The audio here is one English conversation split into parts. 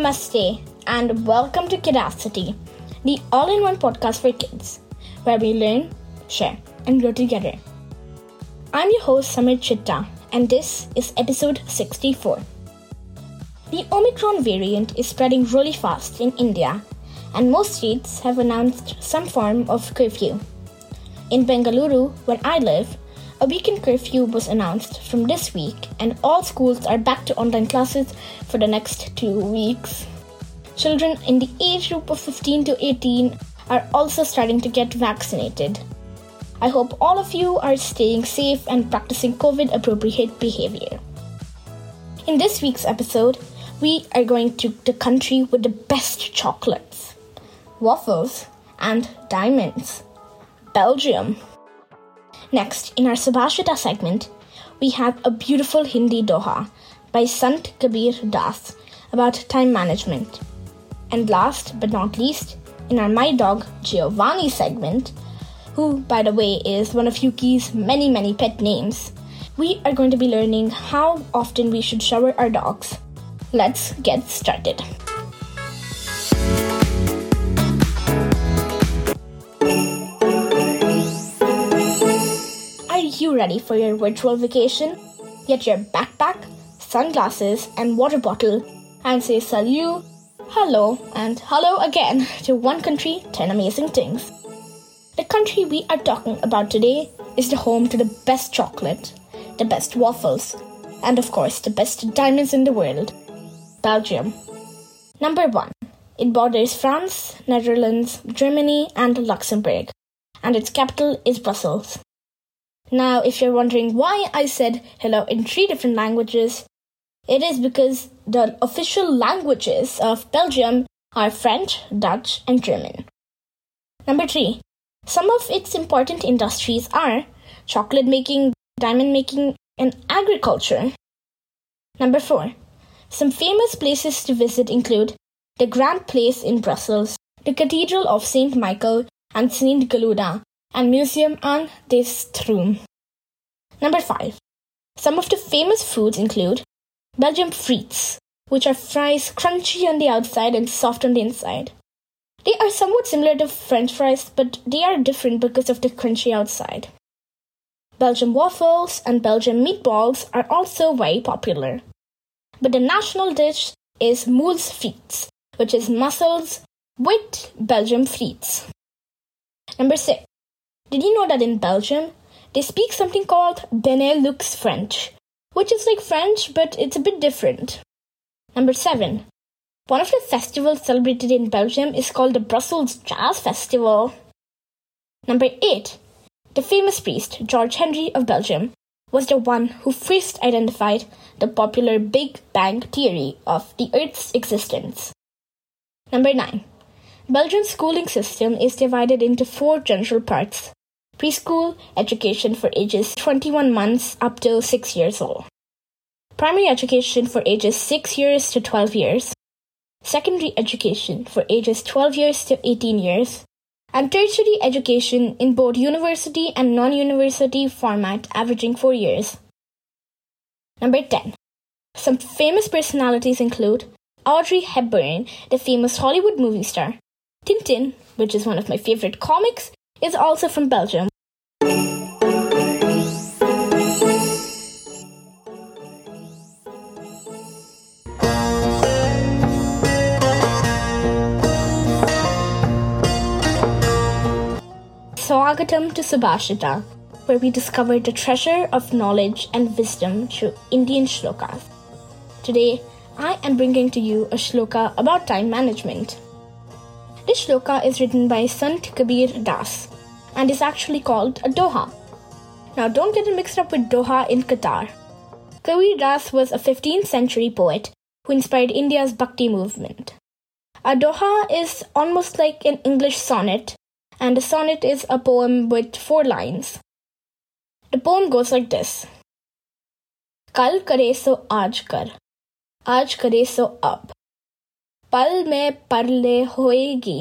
Namaste, and welcome to Kidacity, the all in one podcast for kids, where we learn, share, and grow together. I'm your host, Samarth Chitta, and this is episode 64. The Omicron variant is spreading really fast in India, and most states have announced some form of curfew. In Bengaluru, where I live, a weekend curfew was announced from this week, and all schools are back to online classes for the next two weeks. Children in the age group of 15 to 18 are also starting to get vaccinated. I hope all of you are staying safe and practicing COVID appropriate behavior. In this week's episode, we are going to the country with the best chocolates, waffles, and diamonds Belgium. Next, in our Subhashita segment, we have a beautiful Hindi doha by Sant Kabir Das about time management. And last but not least, in our My Dog Giovanni segment, who, by the way, is one of Yuki's many, many pet names, we are going to be learning how often we should shower our dogs. Let's get started. You ready for your virtual vacation? Get your backpack, sunglasses, and water bottle and say salut, hello, and hello again to One Country, 10 Amazing Things. The country we are talking about today is the home to the best chocolate, the best waffles, and of course, the best diamonds in the world Belgium. Number one, it borders France, Netherlands, Germany, and Luxembourg, and its capital is Brussels. Now, if you're wondering why I said hello in three different languages, it is because the official languages of Belgium are French, Dutch, and German. Number three, some of its important industries are chocolate making, diamond making, and agriculture. Number four, some famous places to visit include the Grand Place in Brussels, the Cathedral of St. Michael and St. Gudula, and Museum aan de Stroom. Number 5. Some of the famous foods include Belgium frites, which are fries crunchy on the outside and soft on the inside. They are somewhat similar to French fries, but they are different because of the crunchy outside. Belgian waffles and Belgian meatballs are also very popular. But the national dish is moules frites, which is mussels with Belgian frites. Number 6. Did you know that in Belgium, they speak something called Benelux French, which is like French, but it's a bit different. Number 7. One of the festivals celebrated in Belgium is called the Brussels Jazz Festival. Number 8. The famous priest, George Henry of Belgium, was the one who first identified the popular Big Bang theory of the Earth's existence. Number 9. Belgium's schooling system is divided into four general parts preschool education for ages 21 months up to 6 years old, primary education for ages 6 years to 12 years, secondary education for ages 12 years to 18 years, and tertiary education in both university and non university format averaging 4 years. Number 10. Some famous personalities include Audrey Hepburn, the famous Hollywood movie star, Tintin, which is one of my favorite comics, is also from Belgium. Swagatam to Subhashita, where we discover the treasure of knowledge and wisdom through Indian shlokas. Today, I am bringing to you a shloka about time management. This shloka is written by Sant Kabir Das and is actually called a doha. Now, don't get it mixed up with Doha in Qatar. Kabir Das was a 15th century poet who inspired India's Bhakti movement. A doha is almost like an English sonnet, and a sonnet is a poem with four lines. The poem goes like this Kal kare so aaj kar, aaj kare so ab. पल में परले होएगी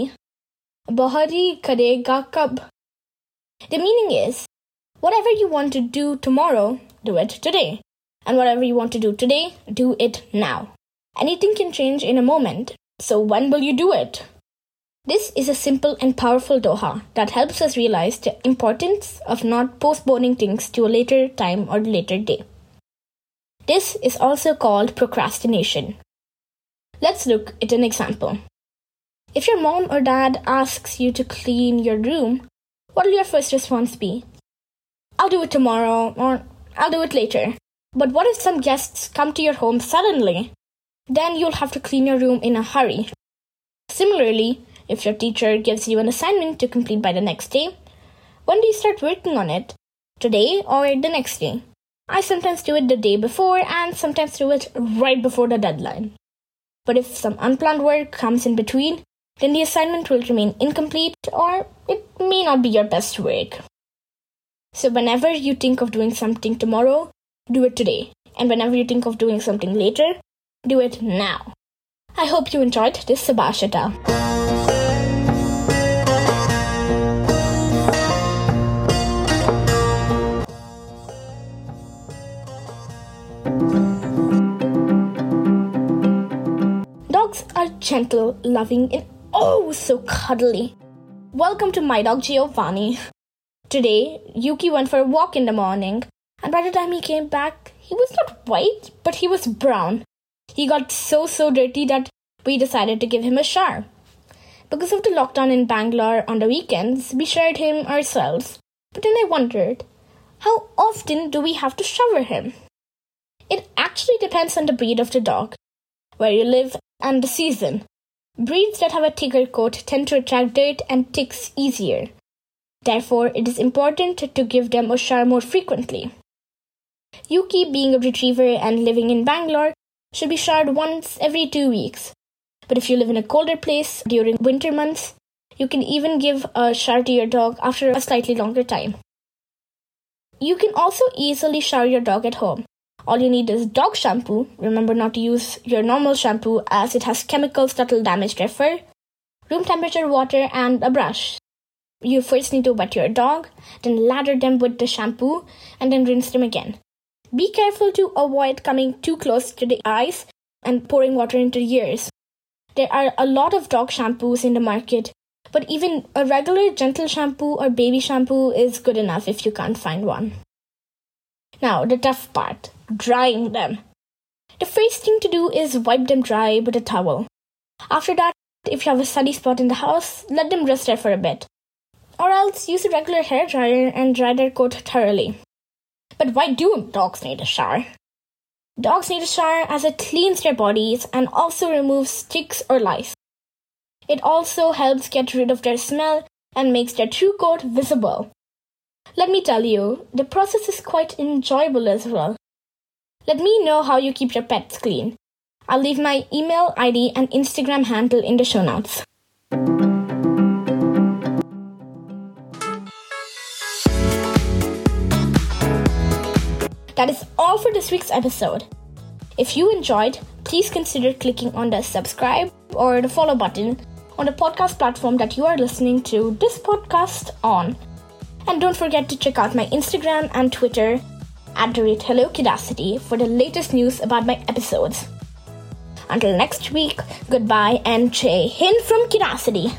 बहरी करेगा कब The meaning is whatever you want to do tomorrow, do it today. And whatever you want to do today, do it now. Anything can change in a moment, so when will you do it? This is a simple and powerful doha that helps us realize the importance of not postponing things to a later time or later day. This is also called procrastination. Let's look at an example. If your mom or dad asks you to clean your room, what will your first response be? I'll do it tomorrow, or I'll do it later. But what if some guests come to your home suddenly? Then you'll have to clean your room in a hurry. Similarly, if your teacher gives you an assignment to complete by the next day, when do you start working on it? Today or the next day? I sometimes do it the day before and sometimes do it right before the deadline. But if some unplanned work comes in between, then the assignment will remain incomplete or it may not be your best work. So, whenever you think of doing something tomorrow, do it today. And whenever you think of doing something later, do it now. I hope you enjoyed this Subhashita. Gentle, loving, and oh so cuddly. Welcome to my dog Giovanni. Today, Yuki went for a walk in the morning, and by the time he came back, he was not white, but he was brown. He got so so dirty that we decided to give him a shower. Because of the lockdown in Bangalore on the weekends, we showered him ourselves. But then I wondered, how often do we have to shower him? It actually depends on the breed of the dog, where you live, and the season. Breeds that have a thicker coat tend to attract dirt and ticks easier. Therefore, it is important to give them a shower more frequently. Yuki, being a retriever and living in Bangalore, should be showered once every two weeks. But if you live in a colder place during winter months, you can even give a shower to your dog after a slightly longer time. You can also easily shower your dog at home. All you need is dog shampoo. Remember not to use your normal shampoo as it has chemicals that will damage their fur, room temperature water, and a brush. You first need to wet your dog, then lather them with the shampoo, and then rinse them again. Be careful to avoid coming too close to the eyes and pouring water into the ears. There are a lot of dog shampoos in the market, but even a regular gentle shampoo or baby shampoo is good enough if you can't find one. Now, the tough part drying them. The first thing to do is wipe them dry with a towel. After that, if you have a sunny spot in the house, let them rest there for a bit. Or else use a regular hair dryer and dry their coat thoroughly. But why do dogs need a shower? Dogs need a shower as it cleans their bodies and also removes ticks or lice. It also helps get rid of their smell and makes their true coat visible. Let me tell you, the process is quite enjoyable as well. Let me know how you keep your pets clean. I'll leave my email ID and Instagram handle in the show notes. That is all for this week's episode. If you enjoyed, please consider clicking on the subscribe or the follow button on the podcast platform that you are listening to this podcast on. And don't forget to check out my Instagram and Twitter at the rate Hello Kidacity for the latest news about my episodes. Until next week, goodbye and Jai Hin from Kidacity.